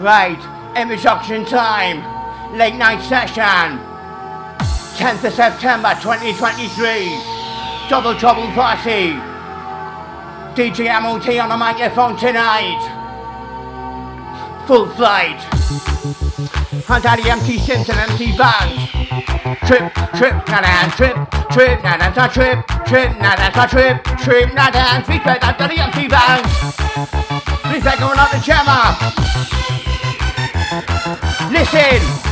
Right, image auction time. Late night session. 10th of September 2023. Double Trouble Party. DJ MOT on the microphone tonight. Full flight. Hunt Daddy MC Simpson MC Bands. Trip, trip, na dance, trip, trip, na dance, a trip, trip, na dance, a trip, trip, na dance. Respect that Daddy MC Bands. Respect going on the jammer. Listen.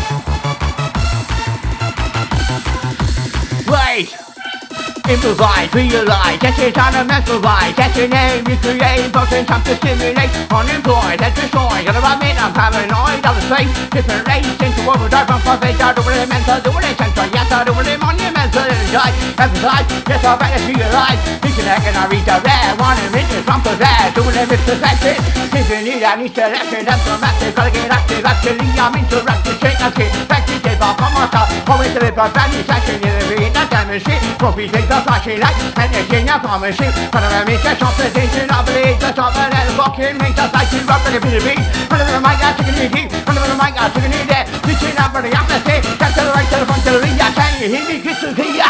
Improvise, realize, get it on a mental ride, get your name, recreate, posting time to stimulate, unemployed, and destroy, gonna rub it, I'm paranoid, all the same, different race, into overdrive, from profit, I do it. Mental, do it central, yes, I do it monumental, enjoy, emphasize, yes, I better realize, reconnect and I redirect, one in minutes, from possess, doing it with perfection, if you need any selection, that's dramatic, gotta get active, actually, I'm interactive, shake, I'm kid, back to give up on myself, always a little bad, section, in the beat, that damn shit, profit, take the flashing light Energy and promising Panoramic and competition I believe the top of that fucking makes us like to like a bit of beat. Under the mic, I'm taking it deep Under the mic, I'm taking it there Reaching out for the atmosphere Back to the right, to the front, to the rear Can you hear me? Get to the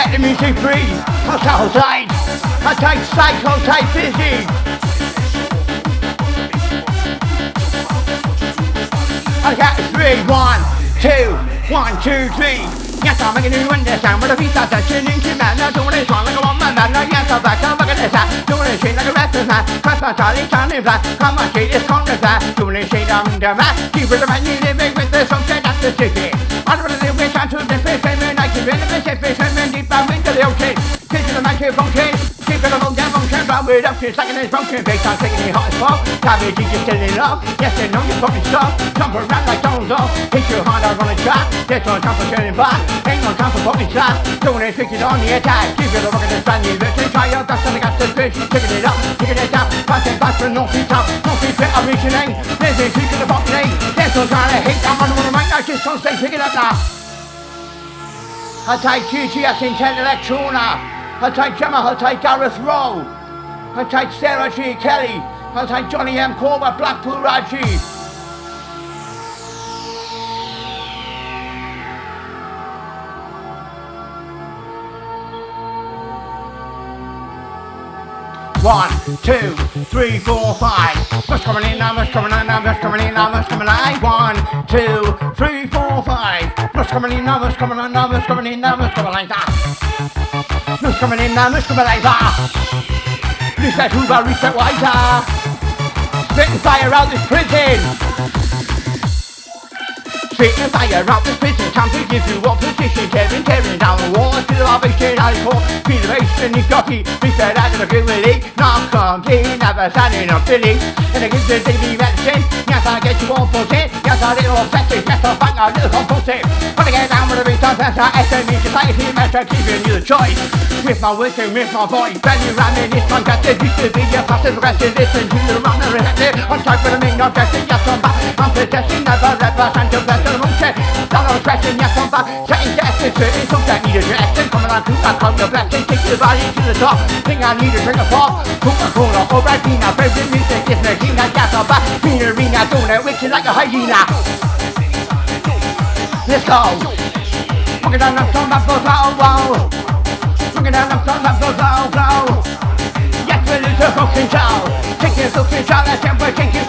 Let the music Hold tight, hold tight Hold tight, sight, busy I got three, one, two, one, two, three. Yes, I'm making you understand what the beats are tuning to man. Now doing it strong like a woman man. Now yes, I'm back, I'm back at this time. Doing it shit like a rapper man. Cross my Charlie, Charlie plan. Come on, shit is congress man. Doing it shit, I'm the man. Keep it the man, you live with the sunset at the city. I'm gonna live with time to the fish, and I keep in the fish, deep down into the ocean. Taking the microphone chain. Keep it along, down, function, but we're up to second and function. Based on taking it hot as fuck. Savage, you just still in love. Yes, they know you're fucking stuff. Jump around like stones off. Hit your heart out on a track. There's no time for turning back. Ain't no time for fucking slack. Doing it, fixing on the attack. Keep it over the brand new version. Try your best and I the fish. Picking it up, picking it down. Passing back for no feet up. No feet fit, I'm reaching aim. There's a trick in the lane. There's no trying to hate. I'm on the mic. I just don't stay picking up now. Hatay GGS Intent Electrona. take Gemma, I take Gareth Rowe. I take Sarah G. Kelly. I take Johnny M. Corber, Blackpool Raji. One, two, three, four, five. What's coming in now? What's coming in now? What's coming in now? What's coming in? One, two, three, four, five. What's coming in now? What's coming in now? What's coming in now? What's coming like that? What's coming in now? What's coming like that? Reset Hoover, reset Whiter. Spitting fire out this prison. Spitting fire out this prison. Time to give you opposition. Tearing, tearing down the walls to the salvation. I call Federation and cocky. Reset out of the ability. Not complete. Never standing up Philly. And it gives the daily medicine. Yes, I get you all for it. Yes, I little obsessive. Yes, I find out little compulsive. When I get down with the beat, I'm better. SME society. Master giving you the choice. With my words and with my voice. Value this contested. Used to be a passive aggressive. Listen to the reactive. On track for the main objective. Yes, I'm back. I'm possessing. Never represent the best of back. Setting testing. Certain some that need a dressing. Coming on to I come the blessing. Take the body to the top. Think I need a drink of pop. Coca-Cola. Oh, right, Pina. Favorite music is Medina. Gas on back. Pina Rina. Doing it wicked like a hyena. Let's go. Fucking down the song that goes out, wow. Fucking down the song that goes out, wow. Yes, we're the circle control. Taking full control, that's and we're taking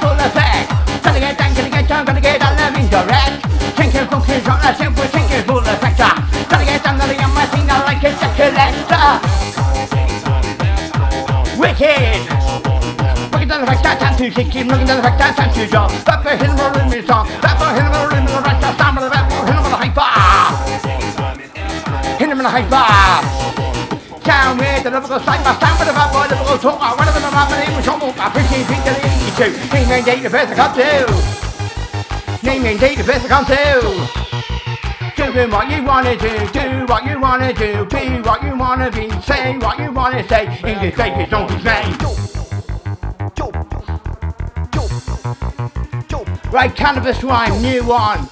to kick him, looking down the fact that time to jump. That for him, roll in me song. That for him, roll in the rest of but that for him, roll high five. Hit him in the high five. Down with the lyrical side by side with the bad boy, lyrical talk. I want to be my name was Homo. I appreciate it, the lady too. Name and date, the best I come to. Name and date, the best I come to. Doing what you wanna do, do what you wanna do, be what you wanna be, say what you wanna say. English fake don't be made. Right, cannabis rhyme, new one.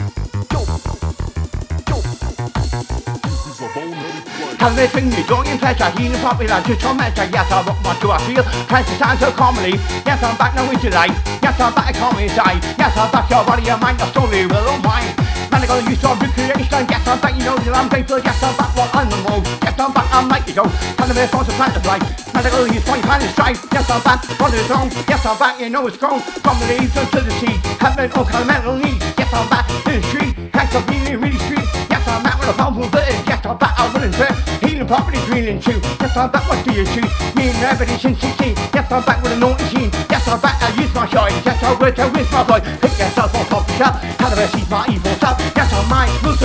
This is a boneheaded Television, you joy and pleasure, healing popular to torment. Yes, I rock my to I feel. Cancer sounds of comedy. Yes, I'm back now in July. Yes, I'm back at comedy side. Yes, I'm back your body, your mind, your story will mine. Man, I gotta use your recreation. Yes, I'm back, you know that I'm grateful. Yes, I'm back, what I'm the road. Yes, I'm back, I'm like you go. Television, songs of plant of life. Man, I gotta use my kind of strife. Yes, I'm back, what is wrong? Yes, I'm back, you know it's grown. From the leaves to the sea. Having all kind of mental needs. Yes, I'm back in the street. Hands up, really, really street. Yes, I'm back with a powerful bird. Yes, I'm back, I'm through. Healing property, drilling too. Yes, I'm back, what do you choose? Me and everybody since 16. Yes, I'm back with a naughty gene. Yes, I'm back, I use my shine. Yes, I work, I with my boy. Pick yourself off the shelf. How do my evil self? Yes, I'm mine, will.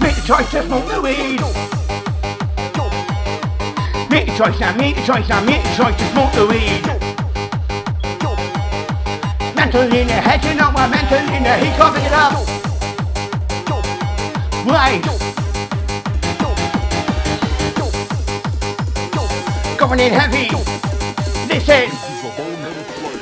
Make the choice, just smoke the weed. Make the choice now, make the choice now, make the choice to smoke the weed. Mental in the head, you know what mental in the he can't it up. Right. Coming in heavy. Listen.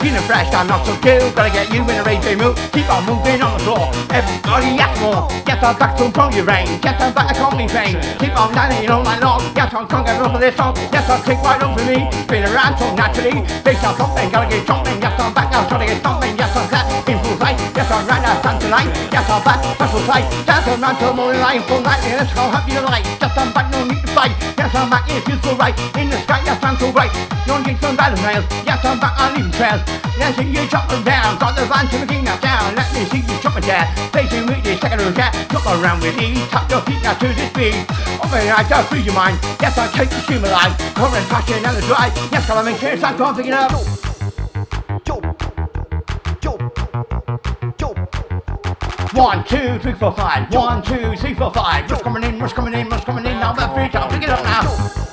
Feeling fresh, I'm not so cool. Gotta get you in a raging mood. Keep on moving on the floor. Everybody ask more. Get on back to from your rain. Get on back to comedy fame. Keep on landing all night long. Yes, I'm gonna get for this song. Yes, I'll take right over me. Spin around so naturally. Face out something, gotta get something. Yes, I'm back now, trying to get something. Yes, I'm back in full flight. Yes, I'm right now, stand to light. Yes, I'm back, stand full flight. Dance around till morning light, full night. Let's go, happy to light. Yes, I'm back, no need to fight. Yes, I'm back, it feels so right. In the sky, yes, I'm so bright. No need from battle rails. Yes, I'm back, I'm leaving trails. Yes, you chop them down. Got the van to the king now down. Let me see you chop it down. Facing with this second chat. Look around with ease. Tap your feet now to this beat. Over here, I just free your mind. Yes, I take the stream alive. Current passion and the drive. Yes, I'm in case I can't pick it up. One, two, three, four, five. One, two, three, four, five. What's coming in? What's coming in? What's coming in? Now the free time. Pick it up now.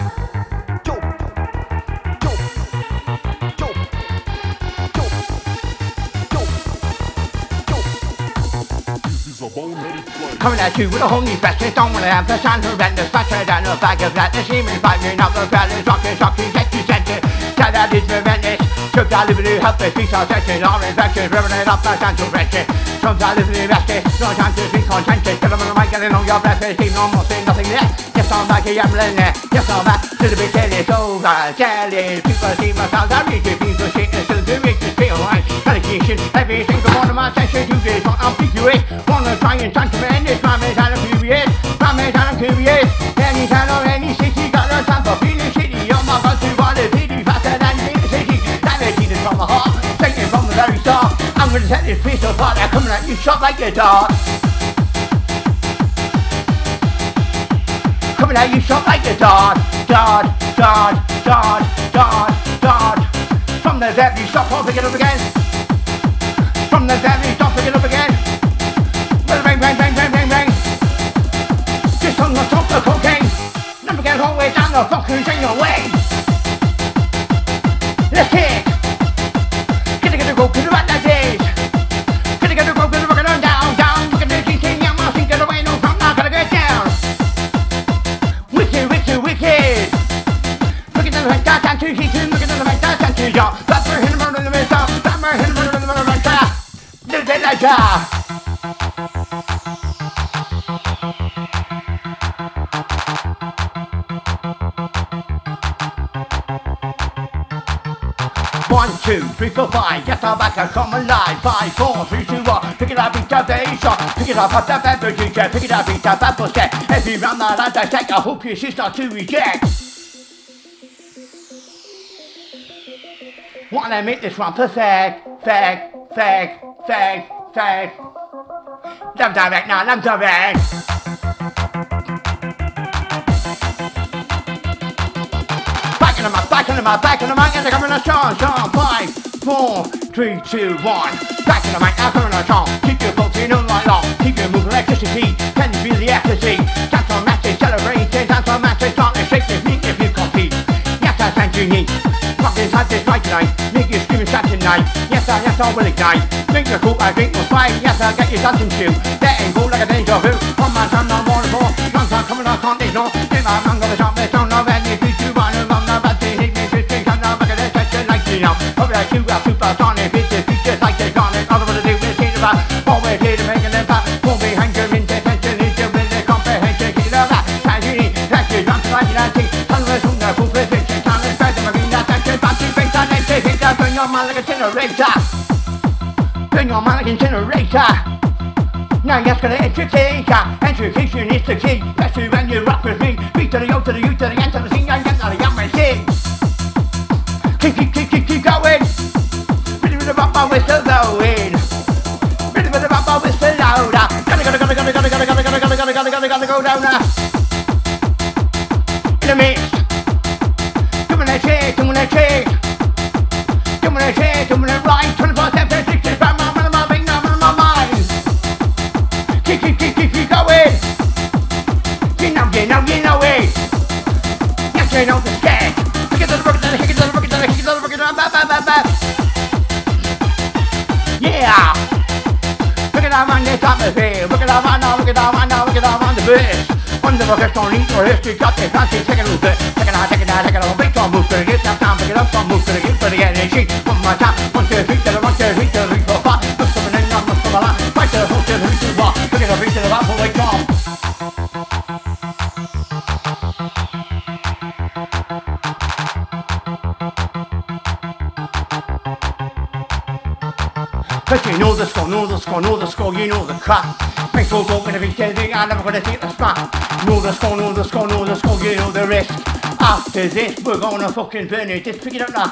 Coming at you with a whole new fashion. Don't wanna have the sound horrendous. Faster than a bag of that. The seeming fighting up the fellas. Rockin', shocking, get you center. Tell that is relentless. Took that liberty, help the peace of section. All infections, it up, the central wretched. Some that liberty, vested. No time to be contented. Get them on the mic, getting on your breath. Seem almost saying nothing there. Yes, I'm back here, I'm it. Yes, I'm back. Little bit jelly, so jelly. People see my sounds, I read piece of shit. And. Allocation, every single one of my sessions do this. On ambiguous. Wanna try and touch me in this crime is out of curious. Crime is out of curious. Any town or any city got no time for feeling shitty. Oh my god, you want to pity faster than the city. That is from the heart. Taken from the very start. I'm gonna set this piece apart. They're coming at you shot like a dart. Coming at you shot like a dart. Dart, dart, dart, dart, dart. The very stop, I'll pick it up again. From the very top, pick it up again. Bang, bang, bang, bang, bang, bang. Just on the top of the cocaine. Never get all the way down the fucking chain away. Let's kick. Like. One, two, three, four, five. Yes, I'm back. I come alive. Five, four, three, two, one. Pick it up, beat up, they shot. Pick it up, hot up, and DJ. Pick it up, beat up, apple set. Every round that I dissect, I hope your sister to reject. Wanna make this one perfect, fag, fag, fag, fag. Love direct now, love direct. Back the mouth, back the mouth, back in the mic, and coming on strong, strong. Five, four, three, two, one. Back in mic, I'm coming on strong. Keep your pulsing all night long. Keep your moving electricity. Can you feel the ecstasy? Dance on matches, celebrate, dance on matches, start and shake this meat if you compete. Yes, I send you heat. Rock this night tonight. Make you screaming shot tonight yes I, yes I will ignite Drink the cool, I drink the fire, yes I'll get you dancing too That ain't cool like a danger who? On my time, no more and more Drunk, I'm coming, I can't ignore Think I'm wrong, got the sharp, there's no no venue Due to my love, I'm not bad, they hate me Just drink, I'm not making a session like you know Over there, two, I'm super sonic Bitches, features like they're gone All I wanna do is get about Always here to make an impact Call me Hanker, intervention Is your really comprehension Get about Tangerine, that's your dance like you're dancing? Tell me, soon, I'm full, mind like a generator Turn your mind like a generator now yes, gonna educate ya. Education is the key. Especially when you rock with me. Beat to the O to the U to the N to the C, and to the young man sing. Keep, keep, keep, keep, keep going. Pretty bit of bumper whistle going. Pretty bit of bumper whistle louder. Gotta, gotta, gotta, gotta, gotta, gotta, gotta, gotta, gotta, gotta, gotta, gotta, gotta go down now. Look at Tony your history, got the fancy, taking a look at Taking a, taking a, taking a, big dog move, gonna get that time, pick it up, I'm gonna get, gonna get, from my top, one, two, three, score, know the score, you know the crack. Make go go gonna be I'm never gonna take the spot. Know the score, know the score, know the score, you know the rest. After this, we're gonna fucking burn it. Just pick it up now.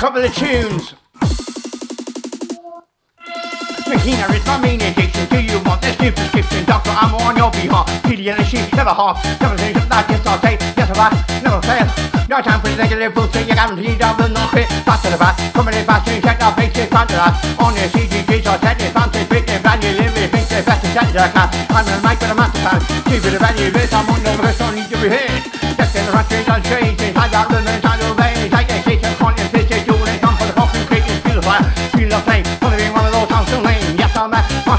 Couple of tunes. Machina is my main addiction. Do you want this new prescription? Doctor, I'm on your behalf. Killian and she never half. Never think that yes, I'll. Yes, I'll never fail. No time for the negative bullshit. You guaranteed I will not. Back to the back. Coming in fast and check faces front to us. On your CGGs, set it fancy. And value, live it. Think the best and set it I can. I'm gonna make it a master plan. Keep it a value. This I'm on the first don't need to be hit. Just in the right I'll change it. I got the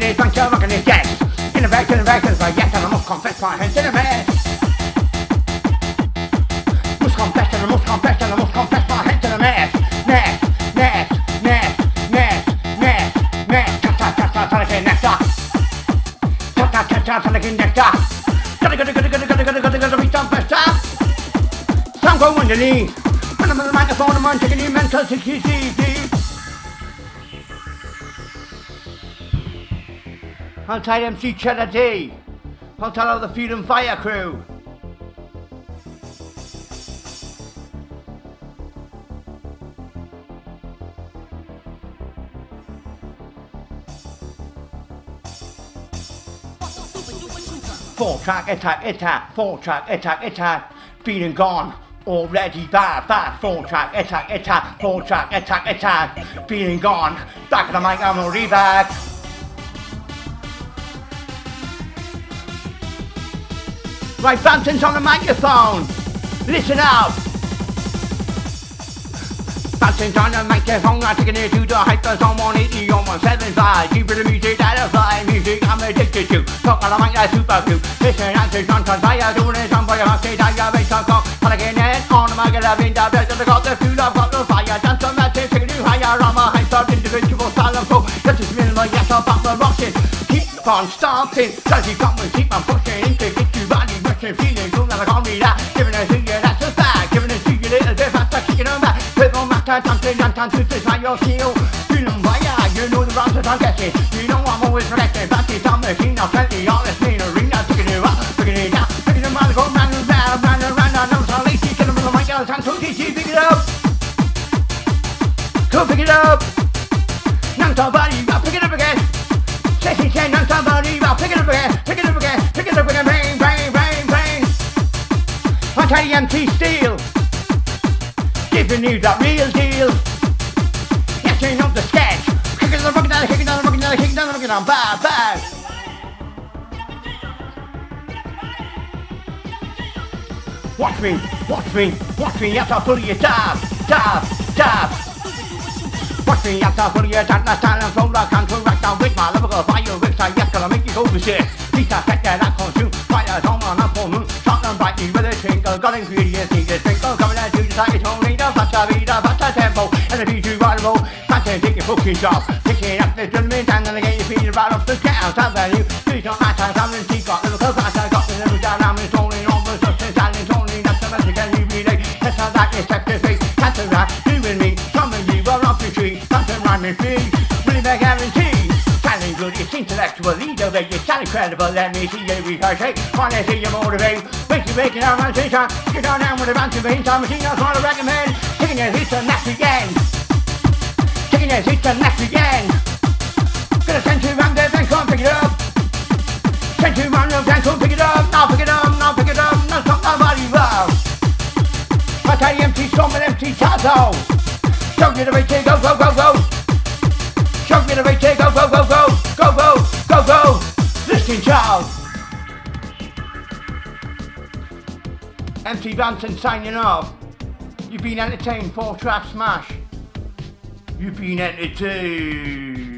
rocking it, drunk, you're rocking it, yes. In the back, in the back, in the back, yes, and I must confess my hands in a mess. Must confess, and I must confess, and I must confess my hands in a mess. Mess, mess, mess, mess, mess, mess. Tap, tap, tap, tap, tap, again, next up. Tap, tap, tap, tap, tap, again, next up. Gotta, gotta, gotta, gotta, gotta, gotta, gotta, gotta be done best up. Some go on your knees. When I'm on the microphone, I'm on taking the mental 60 CC. Outside MC Cheddar D. Outside of the Feed and Fire crew. Four track attack attack, four track attack attack, feeling gone. Already bad, bad, four track attack attack, four track attack attack, feeling gone. Back of the mic, I'm already back. Right, Bouncin's on the microphone. Listen up. Bouncin's on the microphone. I'm taking it to the hypers on 180 on 175. Keep the music that I fly. Music I'm addicted to. Talk on the mic like super cute. Listen, I'm just on fire. Doing it on fire. I'm saying I got a talk. But again, on the mic, I've been best. I've got the fuel. I've got the fire. Dance on that, take it higher. I'm a hyper individual of flow. That's just minimal. Yes, I'm about the rocking. Keep on stomping. Gotta keep on, keep on pushing and feeling cool like a comrade Giving it to you, that's a fact Giving it to you little bit faster, kicking on back With all my time, dancing, dancing, to this man, you'll feel Feeling fire, you know the rhymes that I'm getting You know I'm always correcting empty steel. Giving you that real deal. You know the sketch. Kicking the fucking down, kicking down, down, kicking down, down. Bad, bad. Watch me, watch me, watch me, yes, I'll pull you dab, dab, dab. Watch me, yes, I'll pull you dab, last time I'm from the country, right down with my lover, fire, which I yes, gonna make you go to shit. Lisa, set that up, consume, fire, on up got ingredients, need a twinkle, coming out to the only the faster beat, the faster tempo, and the beat you right roll, faster, take your fucking job, picking up the gentleman, and again, you feed it right off the ground, time value, please don't ask, I'm coming, she got little close, I got the little down, I'm only on the can you relate, that's how that is set to face, that's a rap, you and me, some of you are off the tree, something rhyming free, really guarantee. Intellectual, leader, you sound incredible. Let me see you ricochet. Wanna see you motivate. Make you making out my station. Get on down with a bunch of beans. I'm a machine, I wanna recommend. Taking your hits and next again. Taking your hits and next again. Gonna send you round there, then come pick it up. Send you round there, then come pick it up. Now pick it up, now pick it up. Now stop nobody round. I tell you, empty storm and empty tazo. Show you the way to go, go, go, go. Show me the to go, go, go, go, go, go, go, go. Listen, child. MC Bouncin signing off. You've been entertained, four track smash. You've been entertained.